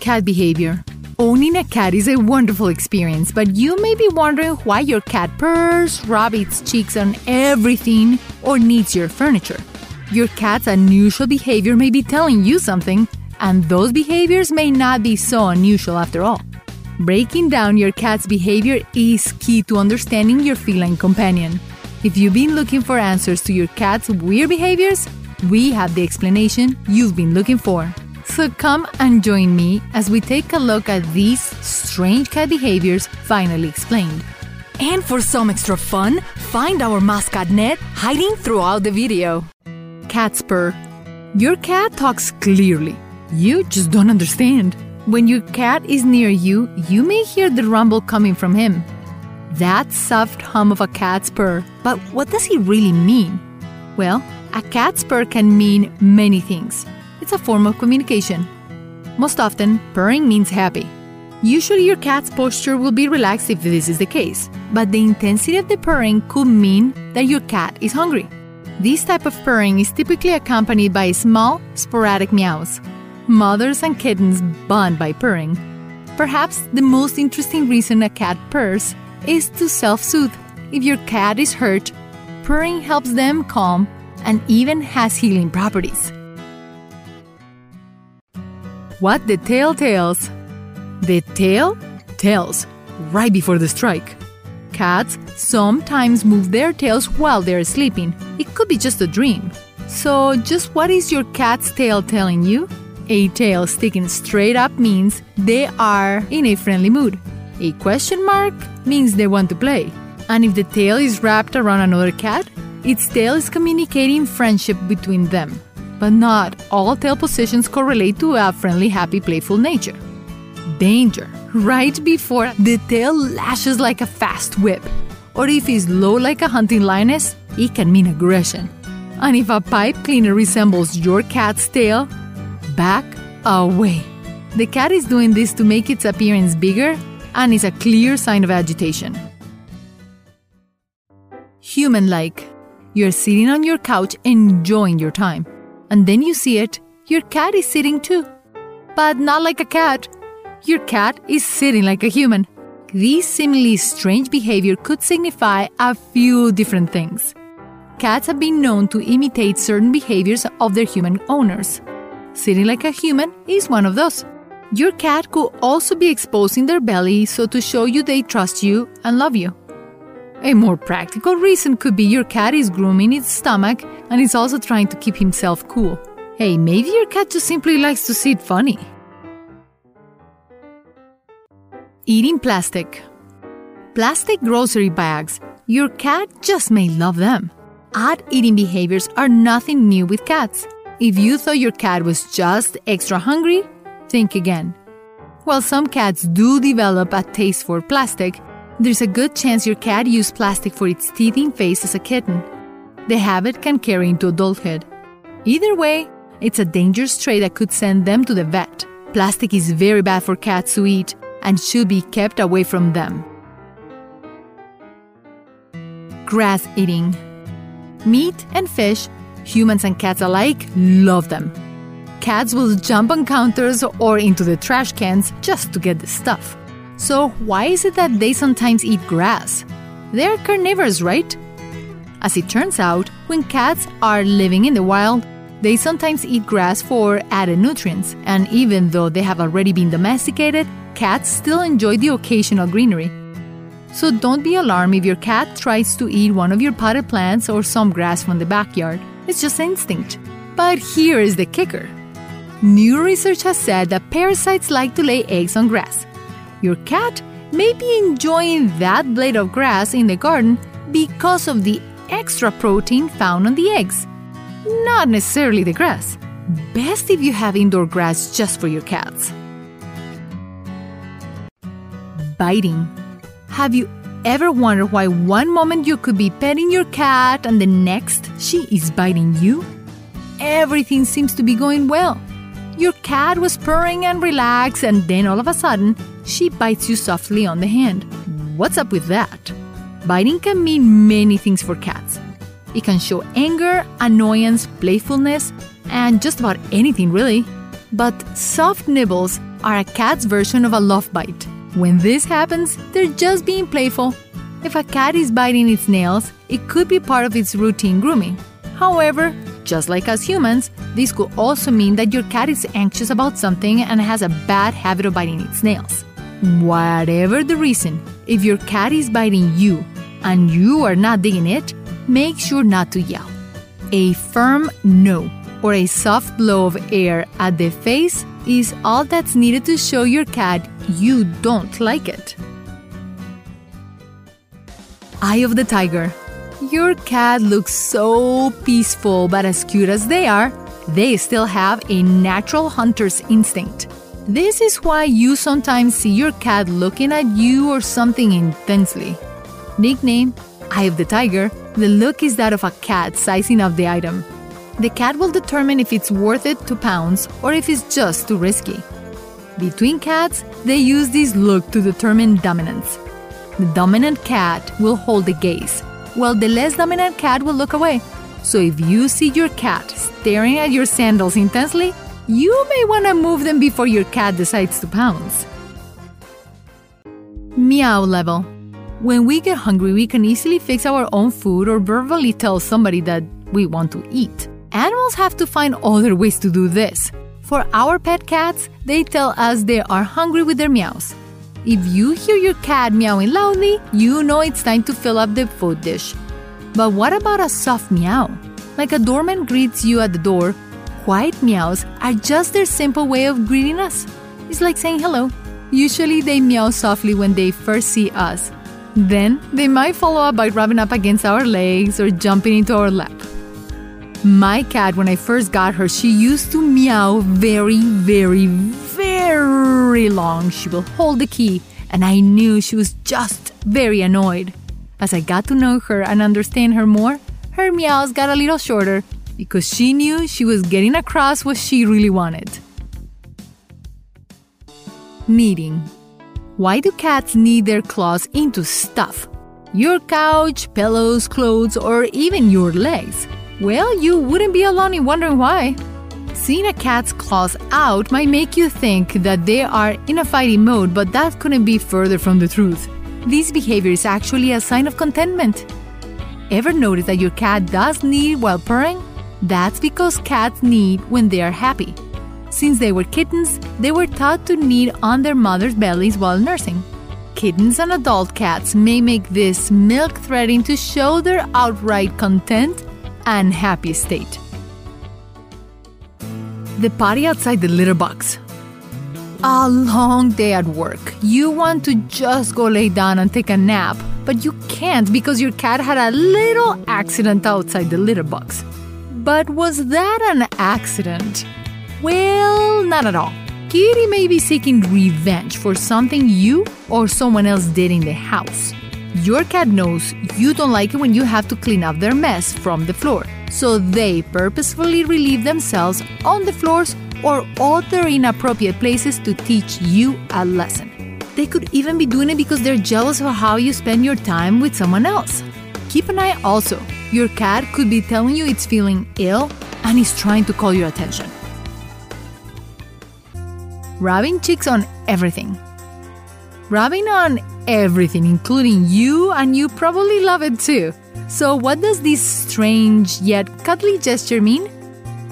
cat behavior. Owning a cat is a wonderful experience, but you may be wondering why your cat purrs, rubs its cheeks on everything, or kneads your furniture. Your cat's unusual behavior may be telling you something, and those behaviors may not be so unusual after all. Breaking down your cat's behavior is key to understanding your feline companion. If you've been looking for answers to your cat's weird behaviors, we have the explanation you've been looking for. So come and join me as we take a look at these strange cat behaviors finally explained. And for some extra fun, find our mascot Ned hiding throughout the video. Cat purr. Your cat talks clearly. You just don't understand. When your cat is near you, you may hear the rumble coming from him. That soft hum of a cat's purr. But what does he really mean? Well, a cat's purr can mean many things. It's a form of communication. Most often, purring means happy. Usually, your cat's posture will be relaxed if this is the case, but the intensity of the purring could mean that your cat is hungry. This type of purring is typically accompanied by small, sporadic meows. Mothers and kittens bond by purring. Perhaps the most interesting reason a cat purrs is to self soothe. If your cat is hurt, purring helps them calm and even has healing properties. What the tail tells. The tail tells right before the strike. Cats sometimes move their tails while they're sleeping. It could be just a dream. So, just what is your cat's tail telling you? A tail sticking straight up means they are in a friendly mood. A question mark means they want to play. And if the tail is wrapped around another cat, its tail is communicating friendship between them. But not all tail positions correlate to a friendly, happy, playful nature. Danger! Right before the tail lashes like a fast whip. Or if it's low like a hunting lioness, it can mean aggression. And if a pipe cleaner resembles your cat's tail, back away. The cat is doing this to make its appearance bigger and is a clear sign of agitation. Human like. You're sitting on your couch enjoying your time. And then you see it, your cat is sitting too. But not like a cat. Your cat is sitting like a human. This seemingly strange behavior could signify a few different things. Cats have been known to imitate certain behaviors of their human owners. Sitting like a human is one of those. Your cat could also be exposing their belly so to show you they trust you and love you. A more practical reason could be your cat is grooming its stomach and is also trying to keep himself cool. Hey, maybe your cat just simply likes to see it funny. Eating plastic. Plastic grocery bags. Your cat just may love them. Odd eating behaviors are nothing new with cats. If you thought your cat was just extra hungry, think again. While some cats do develop a taste for plastic, there's a good chance your cat used plastic for its teething phase as a kitten. The habit can carry into adulthood. Either way, it's a dangerous trait that could send them to the vet. Plastic is very bad for cats to eat and should be kept away from them. Grass eating. Meat and fish, humans and cats alike, love them. Cats will jump on counters or into the trash cans just to get the stuff. So, why is it that they sometimes eat grass? They're carnivores, right? As it turns out, when cats are living in the wild, they sometimes eat grass for added nutrients, and even though they have already been domesticated, cats still enjoy the occasional greenery. So don't be alarmed if your cat tries to eat one of your potted plants or some grass from the backyard. It's just instinct. But here is the kicker. New research has said that parasites like to lay eggs on grass. Your cat may be enjoying that blade of grass in the garden because of the extra protein found on the eggs, not necessarily the grass. Best if you have indoor grass just for your cats. Biting. Have you ever wondered why one moment you could be petting your cat and the next she is biting you? Everything seems to be going well. Your cat was purring and relaxed, and then all of a sudden, she bites you softly on the hand. What's up with that? Biting can mean many things for cats. It can show anger, annoyance, playfulness, and just about anything really. But soft nibbles are a cat's version of a love bite. When this happens, they're just being playful. If a cat is biting its nails, it could be part of its routine grooming. However, just like us humans, this could also mean that your cat is anxious about something and has a bad habit of biting its nails. Whatever the reason, if your cat is biting you and you are not digging it, make sure not to yell. A firm no or a soft blow of air at the face is all that's needed to show your cat you don't like it. Eye of the Tiger. Your cat looks so peaceful, but as cute as they are, they still have a natural hunter's instinct. This is why you sometimes see your cat looking at you or something intensely. Nickname Eye of the Tiger, the look is that of a cat sizing up the item. The cat will determine if it's worth it to pounce or if it's just too risky. Between cats, they use this look to determine dominance. The dominant cat will hold the gaze, while the less dominant cat will look away. So if you see your cat staring at your sandals intensely, you may want to move them before your cat decides to pounce. Meow level. When we get hungry, we can easily fix our own food or verbally tell somebody that we want to eat. Animals have to find other ways to do this. For our pet cats, they tell us they are hungry with their meows. If you hear your cat meowing loudly, you know it's time to fill up the food dish. But what about a soft meow? Like a doorman greets you at the door, quiet meows are just their simple way of greeting us. It's like saying hello. Usually they meow softly when they first see us. Then they might follow up by rubbing up against our legs or jumping into our lap. My cat, when I first got her, she used to meow very, very, very long. She will hold the key, and I knew she was just very annoyed. As I got to know her and understand her more, her meows got a little shorter because she knew she was getting across what she really wanted. Kneading. Why do cats knead their claws into stuff? Your couch, pillows, clothes, or even your legs? Well, you wouldn't be alone in wondering why. Seeing a cat's claws out might make you think that they are in a fighting mode, but that couldn't be further from the truth. This behavior is actually a sign of contentment. Ever notice that your cat does knead while purring? That's because cats knead when they are happy. Since they were kittens, they were taught to knead on their mother's bellies while nursing. Kittens and adult cats may make this milk threading to show their outright content and happy state. The potty outside the litter box. A long day at work. You want to just go lay down and take a nap, but you can't because your cat had a little accident outside the litter box. But was that an accident? Well, not at all. Kitty may be seeking revenge for something you or someone else did in the house. Your cat knows you don't like it when you have to clean up their mess from the floor, so they purposefully relieve themselves on the floors or other inappropriate places to teach you a lesson. They could even be doing it because they're jealous of how you spend your time with someone else. Keep an eye also. Your cat could be telling you it's feeling ill and is trying to call your attention rubbing cheeks on everything. Rubbing on everything, including you, and you probably love it too. So, what does this strange yet cuddly gesture mean?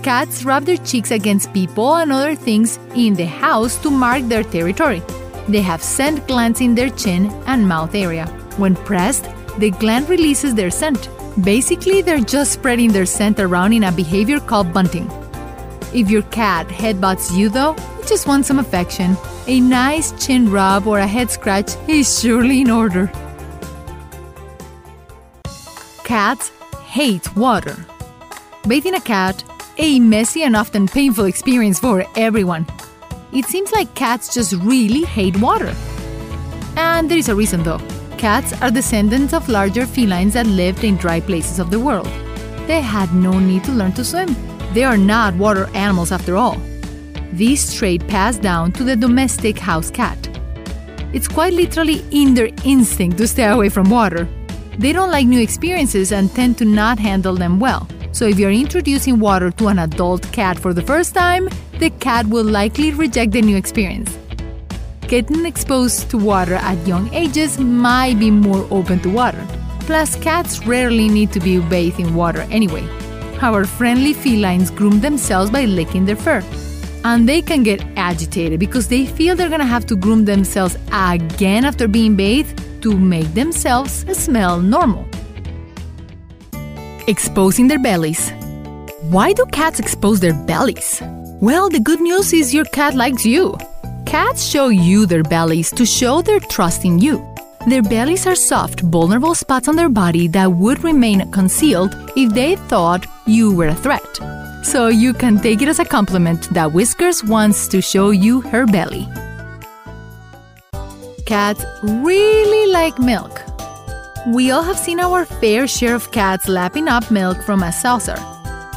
Cats rub their cheeks against people and other things in the house to mark their territory. They have scent glands in their chin and mouth area. When pressed, the gland releases their scent. Basically, they're just spreading their scent around in a behavior called bunting. If your cat headbutts you, though, you just want some affection. A nice chin rub or a head scratch is surely in order. Cats hate water. Bathing a cat, a messy and often painful experience for everyone. It seems like cats just really hate water. And there is a reason though. Cats are descendants of larger felines that lived in dry places of the world. They had no need to learn to swim. They are not water animals after all. This trait passed down to the domestic house cat. It's quite literally in their instinct to stay away from water. They don't like new experiences and tend to not handle them well. So if you're introducing water to an adult cat for the first time, the cat will likely reject the new experience. Getting exposed to water at young ages might be more open to water. Plus, cats rarely need to be bathed in water anyway. Our friendly felines groom themselves by licking their fur. And they can get agitated because they feel they're gonna have to groom themselves again after being bathed to make themselves smell normal. Exposing their bellies. Why do cats expose their bellies? Well, the good news is your cat likes you. Cats show you their bellies to show their trust in you. Their bellies are soft, vulnerable spots on their body that would remain concealed if they thought you were a threat. So you can take it as a compliment that Whiskers wants to show you her belly. Cats really like milk. We all have seen our fair share of cats lapping up milk from a saucer.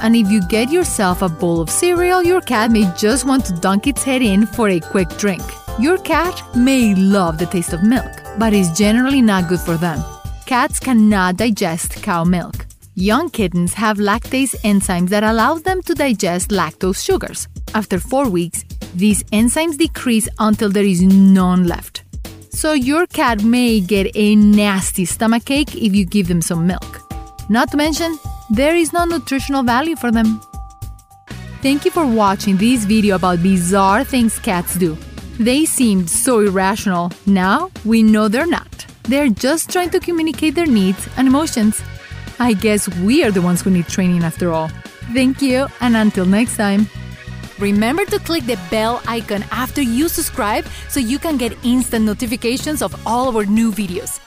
And if you get yourself a bowl of cereal, your cat may just want to dunk its head in for a quick drink. Your cat may love the taste of milk, but is generally not good for them. Cats cannot digest cow milk. Young kittens have lactase enzymes that allow them to digest lactose sugars. After 4 weeks, these enzymes decrease until there is none left. So your cat may get a nasty stomachache if you give them some milk. Not to mention, there is no nutritional value for them. Thank you for watching this video about bizarre things cats do. They seemed so irrational. Now we know they're not. They're just trying to communicate their needs and emotions. I guess we are the ones who need training after all. Thank you, and until next time. Remember to click the bell icon after you subscribe so you can get instant notifications of all our new videos.